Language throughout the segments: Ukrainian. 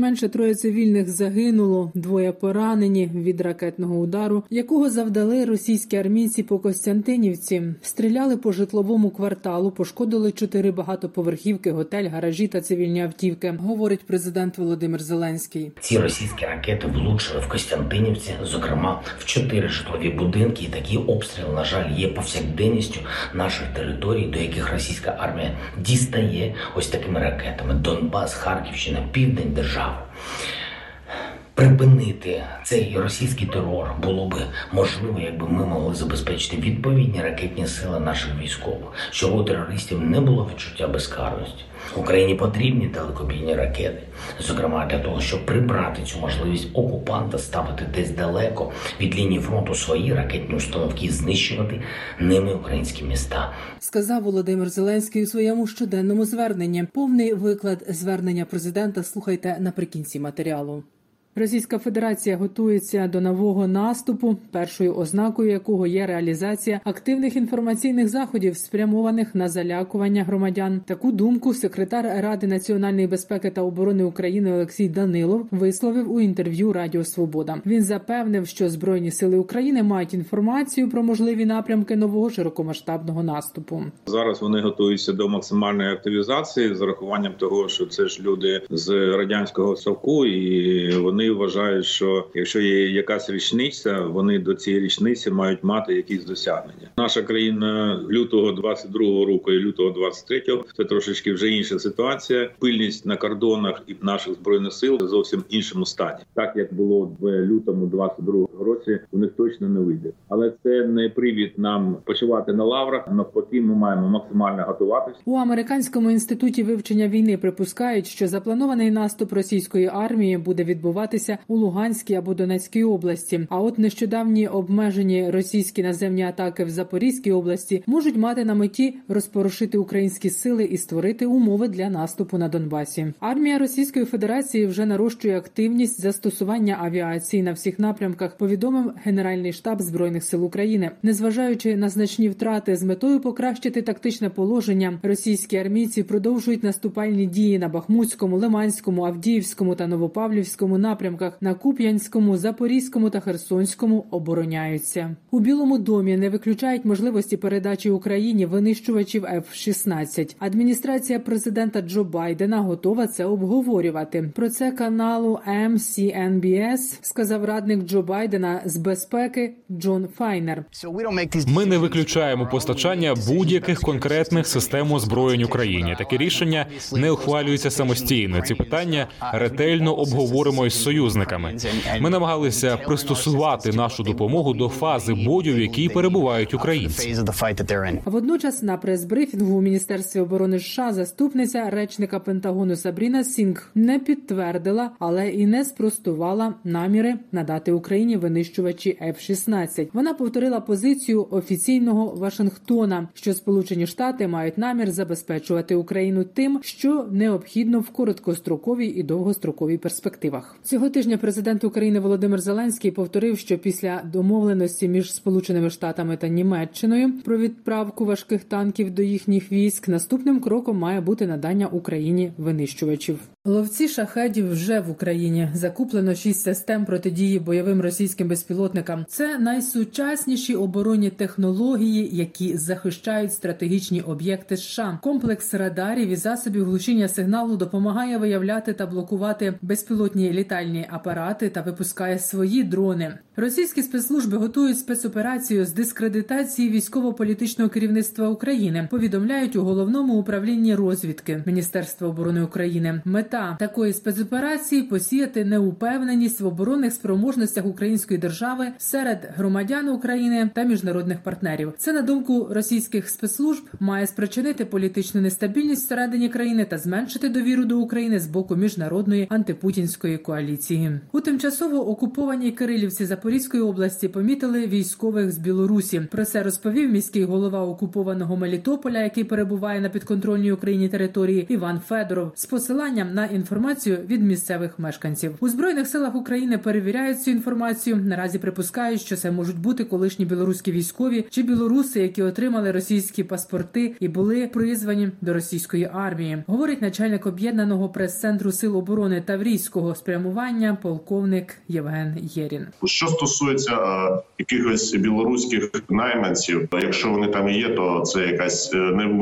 Щонайменше троє цивільних загинуло, двоє поранені від ракетного удару, якого завдали російські армійці по Костянтинівці. Стріляли по житловому кварталу, пошкодили чотири багатоповерхівки, готель, гаражі та цивільні автівки. Говорить президент Володимир Зеленський. Ці російські ракети влучили в Костянтинівці, зокрема в чотири житлові будинки. І такий обстріл, на жаль, є повсякденністю наших територій, до яких російська армія дістає ось такими ракетами: Донбас, Харківщина, Південь держави. え? Припинити цей російський терор було би можливо, якби ми могли забезпечити відповідні ракетні сили наших військових, щоб у терористів не було відчуття безкарності. Україні потрібні далекобійні ракети, зокрема для того, щоб прибрати цю можливість окупанта ставити десь далеко від лінії фронту свої ракетні установки і знищувати ними українські міста. Сказав Володимир Зеленський у своєму щоденному зверненні. Повний виклад звернення президента слухайте наприкінці матеріалу. Російська Федерація готується до нового наступу, першою ознакою якого є реалізація активних інформаційних заходів, спрямованих на залякування громадян. Таку думку секретар Ради національної безпеки та оборони України Олексій Данилов висловив у інтерв'ю Радіо Свобода. Він запевнив, що збройні сили України мають інформацію про можливі напрямки нового широкомасштабного наступу. Зараз вони готуються до максимальної активізації з урахуванням того, що це ж люди з радянського совку, і вони вважають, що якщо є якась річниця, вони до цієї річниці мають мати якісь досягнення. Наша країна лютого 22-го року і лютого 23-го – це трошечки вже інша ситуація. Пильність на кордонах і наших збройних сил зовсім іншому стані, так як було в лютому 22-го році, у них точно не вийде. Але це не привід нам почувати на лаврах. Навпаки, ми маємо максимально готуватися. У американському інституті вивчення війни припускають, що запланований наступ російської армії буде відбуватися у Луганській або Донецькій області. А от нещодавні обмежені російські наземні атаки в Запорізькій області можуть мати на меті розпорошити українські сили і створити умови для наступу на Донбасі. Армія Російської Федерації вже нарощує активність застосування авіації на всіх напрямках. Повідомив Генеральний штаб збройних сил України, незважаючи на значні втрати з метою покращити тактичне положення. Російські армійці продовжують наступальні дії на Бахмутському, Лиманському, Авдіївському та Новопавлівському напрямках на Куп'янському, Запорізькому та Херсонському обороняються. У Білому домі не виключають можливості передачі Україні винищувачів F-16. Адміністрація президента Джо Байдена готова це обговорювати. Про це каналу MCNBS сказав радник Джо Байдена з безпеки Джон Файнер. Ми не виключаємо постачання будь-яких конкретних систем озброєнь Україні. Таке рішення не ухвалюється самостійно. Ці питання ретельно обговоримо із союзниками. Ми намагалися пристосувати нашу допомогу до фази бою, в якій перебувають українці. Водночас на прес-брифінгу у міністерстві оборони США заступниця речника Пентагону Сабріна Сінг не підтвердила, але і не спростувала наміри надати Україні винищувачі F-16. Вона повторила позицію офіційного Вашингтона, що Сполучені Штати мають намір забезпечувати Україну тим, що необхідно в короткостроковій і довгостроковій перспективах. Тижня президент України Володимир Зеленський повторив, що після домовленості між Сполученими Штатами та Німеччиною про відправку важких танків до їхніх військ наступним кроком має бути надання Україні винищувачів. Ловці шахедів вже в Україні закуплено шість систем протидії бойовим російським безпілотникам. Це найсучасніші оборонні технології, які захищають стратегічні об'єкти. США. комплекс радарів і засобів глушіння сигналу допомагає виявляти та блокувати безпілотні літальні апарати та випускає свої дрони. Російські спецслужби готують спецоперацію з дискредитації військово-політичного керівництва України. Повідомляють у головному управлінні розвідки Міністерства оборони України. Мета такої спецоперації посіяти неупевненість в оборонних спроможностях української держави серед громадян України та міжнародних партнерів. Це на думку російських спецслужб має спричинити політичну нестабільність всередині країни та зменшити довіру до України з боку міжнародної антипутінської коаліції. У тимчасово окупованій Кирилівці Запорізької області помітили військових з Білорусі. Про це розповів міський голова окупованого Мелітополя, який перебуває на підконтрольній Україні території Іван Федоров, з посиланням на інформацію від місцевих мешканців. У збройних силах України перевіряють цю інформацію. Наразі припускають, що це можуть бути колишні білоруські військові чи білоруси, які отримали російські паспорти і були призвані до російської армії. Говорить начальник об'єднаного прес-центру сил оборони Таврійського спрямування, полковник Євген Єрін. Що стосується е, якихось білоруських найманців, якщо вони там є, то це якась е,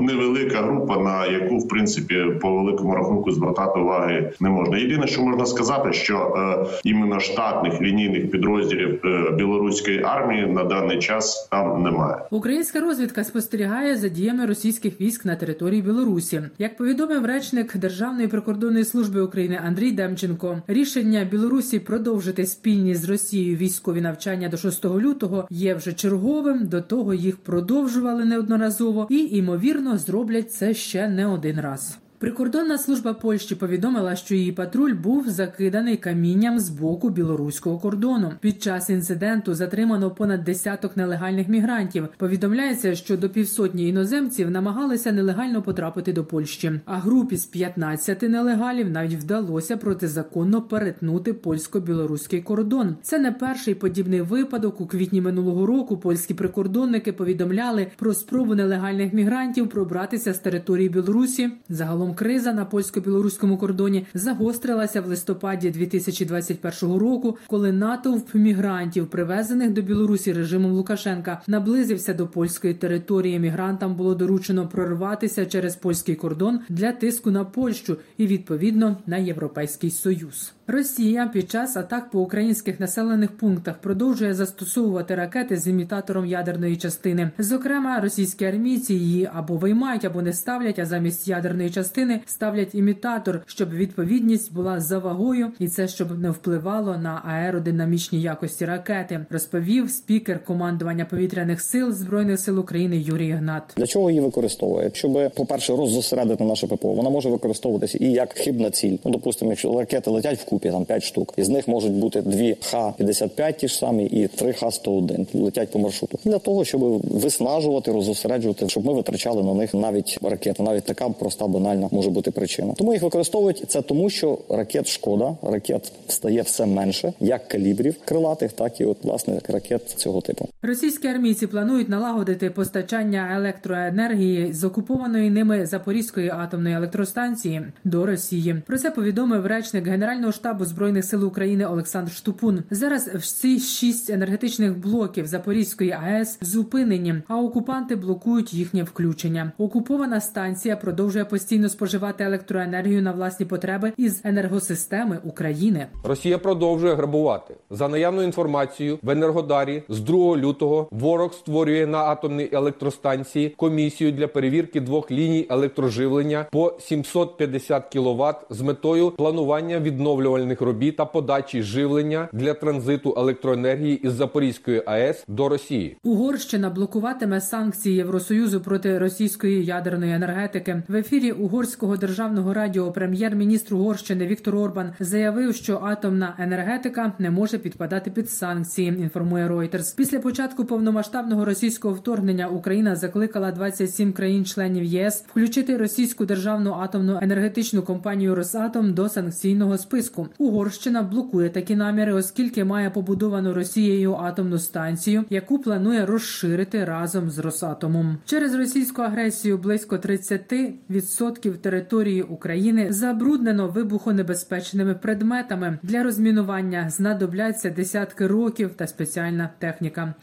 невелика група, на яку в принципі по великому рахунку звертати уваги не можна. Єдине, що можна сказати, що е, іменно штатних лінійних підрозділів е, білоруської армії на даний час там немає. Українська розвідка спостерігає за діями російських військ на території Білорусі. Як повідомив речник Державної прикордонної служби України Андрій Демченко, рішення Білорусі продовжити спільні з Росією військові навчання до 6 лютого є вже черговим. До того їх продовжували неодноразово і ймовірно зроблять це ще не один раз. Прикордонна служба Польщі повідомила, що її патруль був закиданий камінням з боку білоруського кордону. Під час інциденту затримано понад десяток нелегальних мігрантів. Повідомляється, що до півсотні іноземців намагалися нелегально потрапити до Польщі. А групі з 15 нелегалів навіть вдалося протизаконно перетнути польсько-білоруський кордон. Це не перший подібний випадок. У квітні минулого року польські прикордонники повідомляли про спробу нелегальних мігрантів пробратися з території Білорусі. Загалом криза на польсько-білоруському кордоні загострилася в листопаді 2021 року, коли натовп мігрантів, привезених до Білорусі режимом Лукашенка, наблизився до польської території. Мігрантам було доручено прорватися через польський кордон для тиску на Польщу і відповідно на Європейський Союз. Росія під час атак по українських населених пунктах продовжує застосовувати ракети з імітатором ядерної частини. Зокрема, російські армійці її або виймають, або не ставлять, а замість ядерної частини ставлять імітатор, щоб відповідність була за вагою, і це щоб не впливало на аеродинамічні якості ракети. Розповів спікер командування повітряних сил збройних сил України Юрій Гнат. Для чого її використовує? Щоб, по-перше, роззосередити наше ППО. Вона може використовуватися і як хибна ціль. Ну, допустимо, якщо ракети летять вкупі, там 5 штук, із них можуть бути дві Х-55 ті ж самі і три Х-101 летять по маршруту. Для того, щоб виснажувати, роззосереджувати, щоб ми витрачали на них навіть ракети. Навіть така проста банальна може бути причина. Тому їх використовують це тому, що ракет шкода, ракет стає все менше, як калібрів крилатих, так і от власне ракет цього типу. Російські армійці планують налагодити постачання електроенергії з окупованої ними Запорізької атомної електростанції до Росії. Про це повідомив речник Генерального штабу збройних сил України Олександр Штупун. Зараз всі шість енергетичних блоків Запорізької АЕС зупинені, а окупанти блокують їхнє включення. Окупована станція продовжує постійно споживати електроенергію на власні потреби із енергосистеми України. Росія продовжує грабувати за наявною інформацією в Енергодарі з 2 лютого. Ворог створює на атомній електростанції комісію для перевірки двох ліній електроживлення по 750 кВт з метою планування відновлювальних робіт та подачі живлення для транзиту електроенергії із Запорізької АЕС до Росії. Угорщина блокуватиме санкції Євросоюзу проти російської ядерної енергетики. В ефірі угорського державного радіо прем'єр-міністр Угорщини Віктор Орбан заявив, що атомна енергетика не може підпадати під санкції. Інформує Reuters. Після початку повномасштабного російського вторгнення Україна закликала 27 країн-членів ЄС включити російську державну атомну енергетичну компанію Росатом до санкційного списку. Угорщина блокує такі наміри, оскільки має побудовану Росією атомну станцію, яку планує розширити разом з Росатомом. Через російську агресію близько 30% території України забруднено вибухонебезпечними предметами. Для розмінування знадобляться десятки років та спеціальна техніка.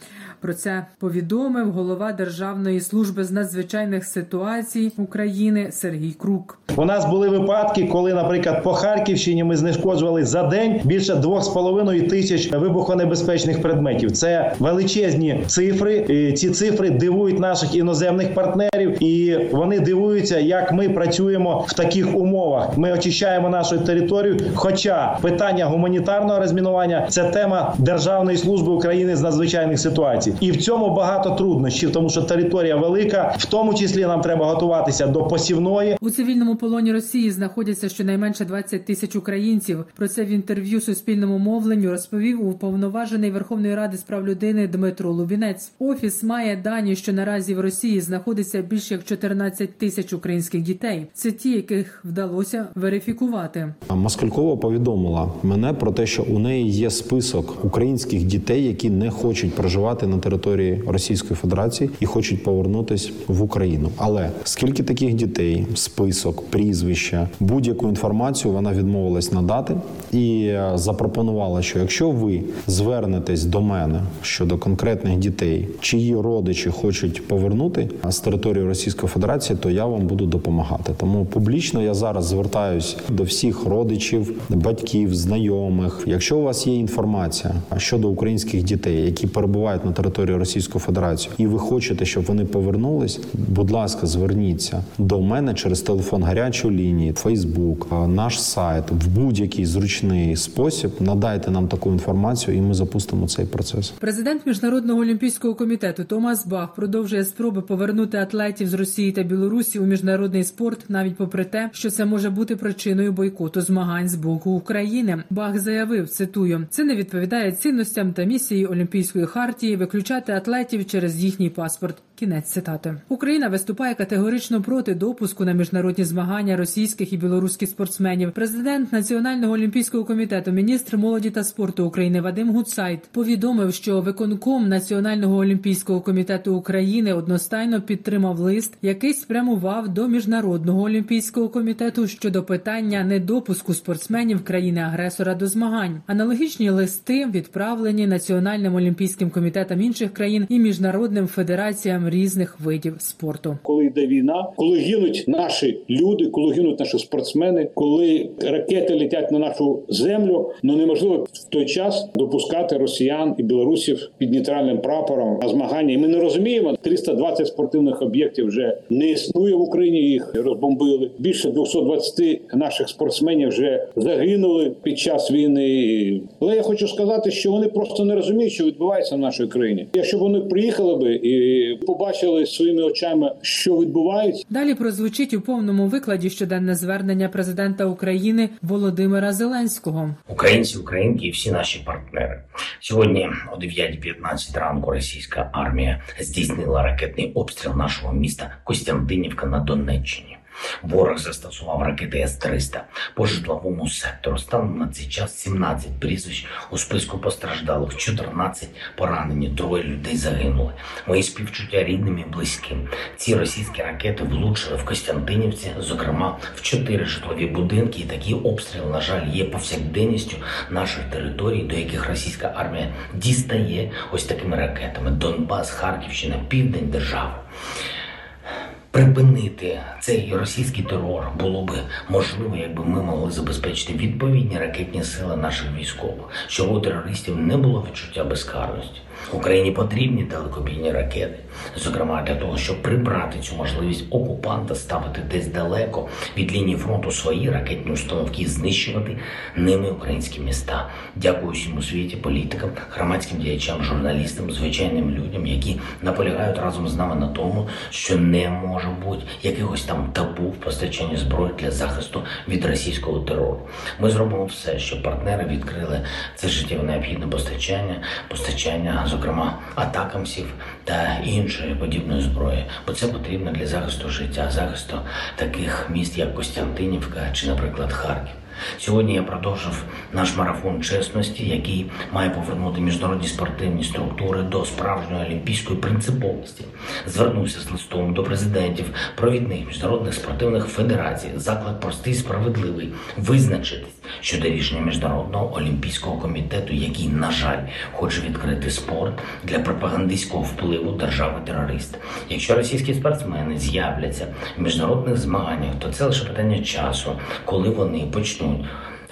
Про це повідомив голова Державної служби з надзвичайних ситуацій України Сергій Крук. У нас були випадки, коли, наприклад, по Харківщині ми знешкоджували за день більше 2,5 тисяч вибухонебезпечних предметів. Це величезні цифри. Ці цифри дивують наших іноземних партнерів, і вони дивуються, як ми працюємо. Працюємо в таких умовах. Ми очищаємо нашу територію. Хоча питання гуманітарного розмінування це тема Державної служби України з надзвичайних ситуацій, і в цьому багато труднощів, тому що територія велика, в тому числі нам треба готуватися до посівної. У цивільному полоні Росії знаходяться щонайменше 20 тисяч українців. Про це в інтерв'ю Суспільному мовленню розповів уповноважений Верховної Ради з прав людини Дмитро Лубінець. Офіс має дані, що наразі в Росії знаходиться більше як 14 тисяч українських дітей. Це ті, яких вдалося верифікувати. Москалькова повідомила мене про те, що у неї є список українських дітей, які не хочуть проживати на території Російської Федерації і хочуть повернутись в Україну. Але скільки таких дітей, список, прізвища, будь-яку інформацію вона відмовилась надати і е, запропонувала, що якщо ви звернетесь до мене щодо конкретних дітей, чиї родичі хочуть повернути з території Російської Федерації, то я вам буду допомагати. Тому публічно я зараз звертаюсь до всіх родичів, батьків, знайомих. Якщо у вас є інформація щодо українських дітей, які перебувають на території Російської Федерації, і ви хочете, щоб вони повернулись, будь ласка, зверніться до мене через телефон гарячої лінії, Фейсбук, наш сайт в будь-який зручний спосіб. Надайте нам таку інформацію, і ми запустимо цей процес. Президент міжнародного олімпійського комітету Томас Бах продовжує спроби повернути атлетів з Росії та Білорусі у міжнародний спорт, навіть попри те, що це може бути причиною бойкоту змагань з боку України. Бах заявив: цитую: це не відповідає цінностям та місії Олімпійської хартії виключати атлетів через їхній паспорт. Кінець цитати. Україна виступає категорично проти допуску на міжнародні змагання російських і білоруських спортсменів. Президент Національного олімпійського комітету, міністр молоді та спорту України Вадим Гуцайт повідомив, що виконком Національного олімпійського комітету України одностайно підтримав лист, який спрямував до міжнародного олімпійського комітету щодо питання недопуску спортсменів країни-агресора до змагань. Аналогічні листи відправлені Національним олімпійським комітетам інших країн і міжнародним федераціям різних видів спорту. Коли йде війна, коли гинуть наші люди, коли гинуть наші спортсмени, коли ракети летять на нашу землю, ну неможливо в той час допускати росіян і білорусів під нейтральним прапором на змагання. І ми не розуміємо, 320 спортивних об'єктів вже не існує в Україні. Їх розбомбили. Більше 220 наших спортсменів вже загинули під час війни. Але я хочу сказати, що вони просто не розуміють, що відбувається в нашій країні. Якщо вони приїхали би і побачили своїми очами, що відбувається. Далі прозвучить у повному викладі щоденне звернення президента України Володимира Зеленського. Українці, українки і всі наші партнери. Сьогодні о 9.15 ранку російська армія здійснила ракетний обстріл нашого міста Костянтинівка на Донеччині. Ворог застосував ракети С-300 по житловому сектору. Станом на цей час 17 прізвищ у списку постраждалих, 14 поранені, троє людей загинули. Мої співчуття рідним і близьким. Ці російські ракети влучили в Костянтинівці, зокрема в чотири житлові будинки. І такий обстріл, на жаль, є повсякденністю наших територій, до яких російська армія дістає ось такими ракетами: Донбас, Харківщина, південь держави. Припинити цей російський терор було би можливо, якби ми могли забезпечити відповідні ракетні сили наших військових, щоб у терористів не було відчуття безкарності. Україні потрібні далекобійні ракети, зокрема для того, щоб прибрати цю можливість окупанта ставити десь далеко від лінії фронту свої ракетні установки знищувати ними українські міста. Дякую всім у світі, політикам, громадським діячам, журналістам, звичайним людям, які наполягають разом з нами на тому, що не може бути якихось там табу в постачанні зброї для захисту від російського терору. Ми зробимо все, щоб партнери відкрили це життєво необхідне постачання, постачання зокрема атакамсів та іншої подібної зброї, бо це потрібно для захисту життя, захисту таких міст, як Костянтинівка чи, наприклад, Харків. Сьогодні я продовжив наш марафон чесності, який має повернути міжнародні спортивні структури до справжньої олімпійської принциповості. Звернувся з листом до президентів провідних міжнародних спортивних федерацій. Заклад простий, справедливий визначитись щодо рішення міжнародного олімпійського комітету, який, на жаль, хоче відкрити спорт для пропагандистського впливу держави-терориста. Якщо російські спортсмени з'являться в міжнародних змаганнях, то це лише питання часу, коли вони почнуть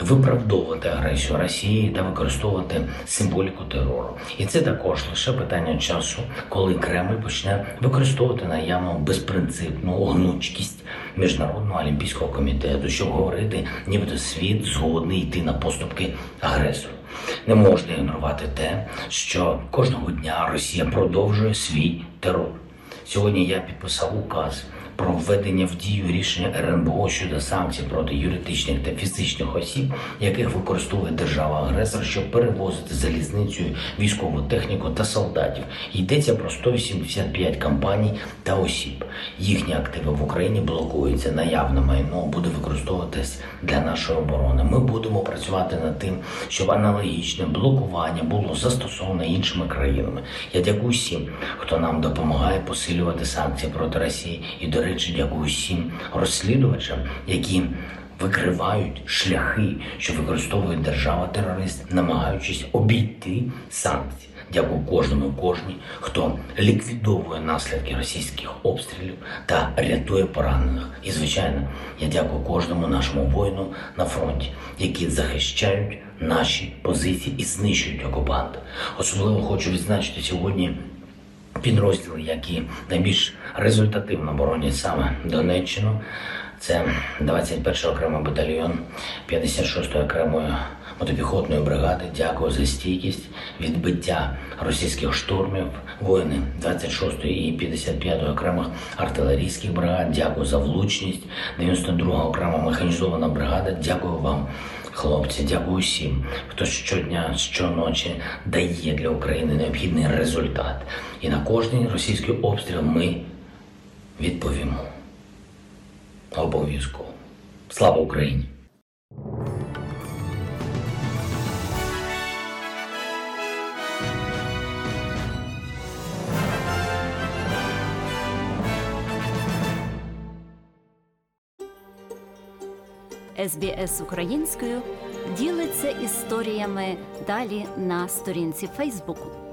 виправдовувати агресію Росії та використовувати символіку терору. І це також лише питання часу, коли Кремль почне використовувати наявну безпринципну гнучкість міжнародного олімпійського комітету, щоб говорити, нібито світ згодний йти на поступки агресору. Не можна ігнорувати те, що кожного дня Росія продовжує свій терор. Сьогодні я підписав указ про введення в дію рішення РНБО щодо санкцій проти юридичних та фізичних осіб, яких використовує держава-агресор, щоб перевозити залізницею військову техніку та солдатів. Йдеться про 185 компаній та осіб. Їхні активи в Україні блокуються. Наявне майно буде використовуватись для нашої оборони. Ми будемо працювати над тим, щоб аналогічне блокування було застосовано іншими країнами. Я дякую всім, хто нам допомагає посилювати санкції проти Росії і до речі, дякую всім розслідувачам, які викривають шляхи, що використовує держава-терорист, намагаючись обійти санкції. Дякую кожному, кожній, хто ліквідовує наслідки російських обстрілів та рятує поранених. І звичайно, я дякую кожному нашому воїну на фронті, які захищають наші позиції і знищують окупанта. Особливо хочу відзначити сьогодні підрозділи, які найбільш результативно боронять саме Донеччину. Це 21 окремий батальйон 56-ї окремої мотопіхотної бригади. Дякую за стійкість, відбиття російських штурмів, воїни 26-ї і 55-ї окремих артилерійських бригад. Дякую за влучність. 92-га окрема механізована бригада. Дякую вам. Хлопці, дякую всім, хто щодня, щоночі дає для України необхідний результат. І на кожний російський обстріл ми відповімо. Обов'язково. Слава Україні! СБС українською ділиться історіями далі на сторінці Фейсбуку.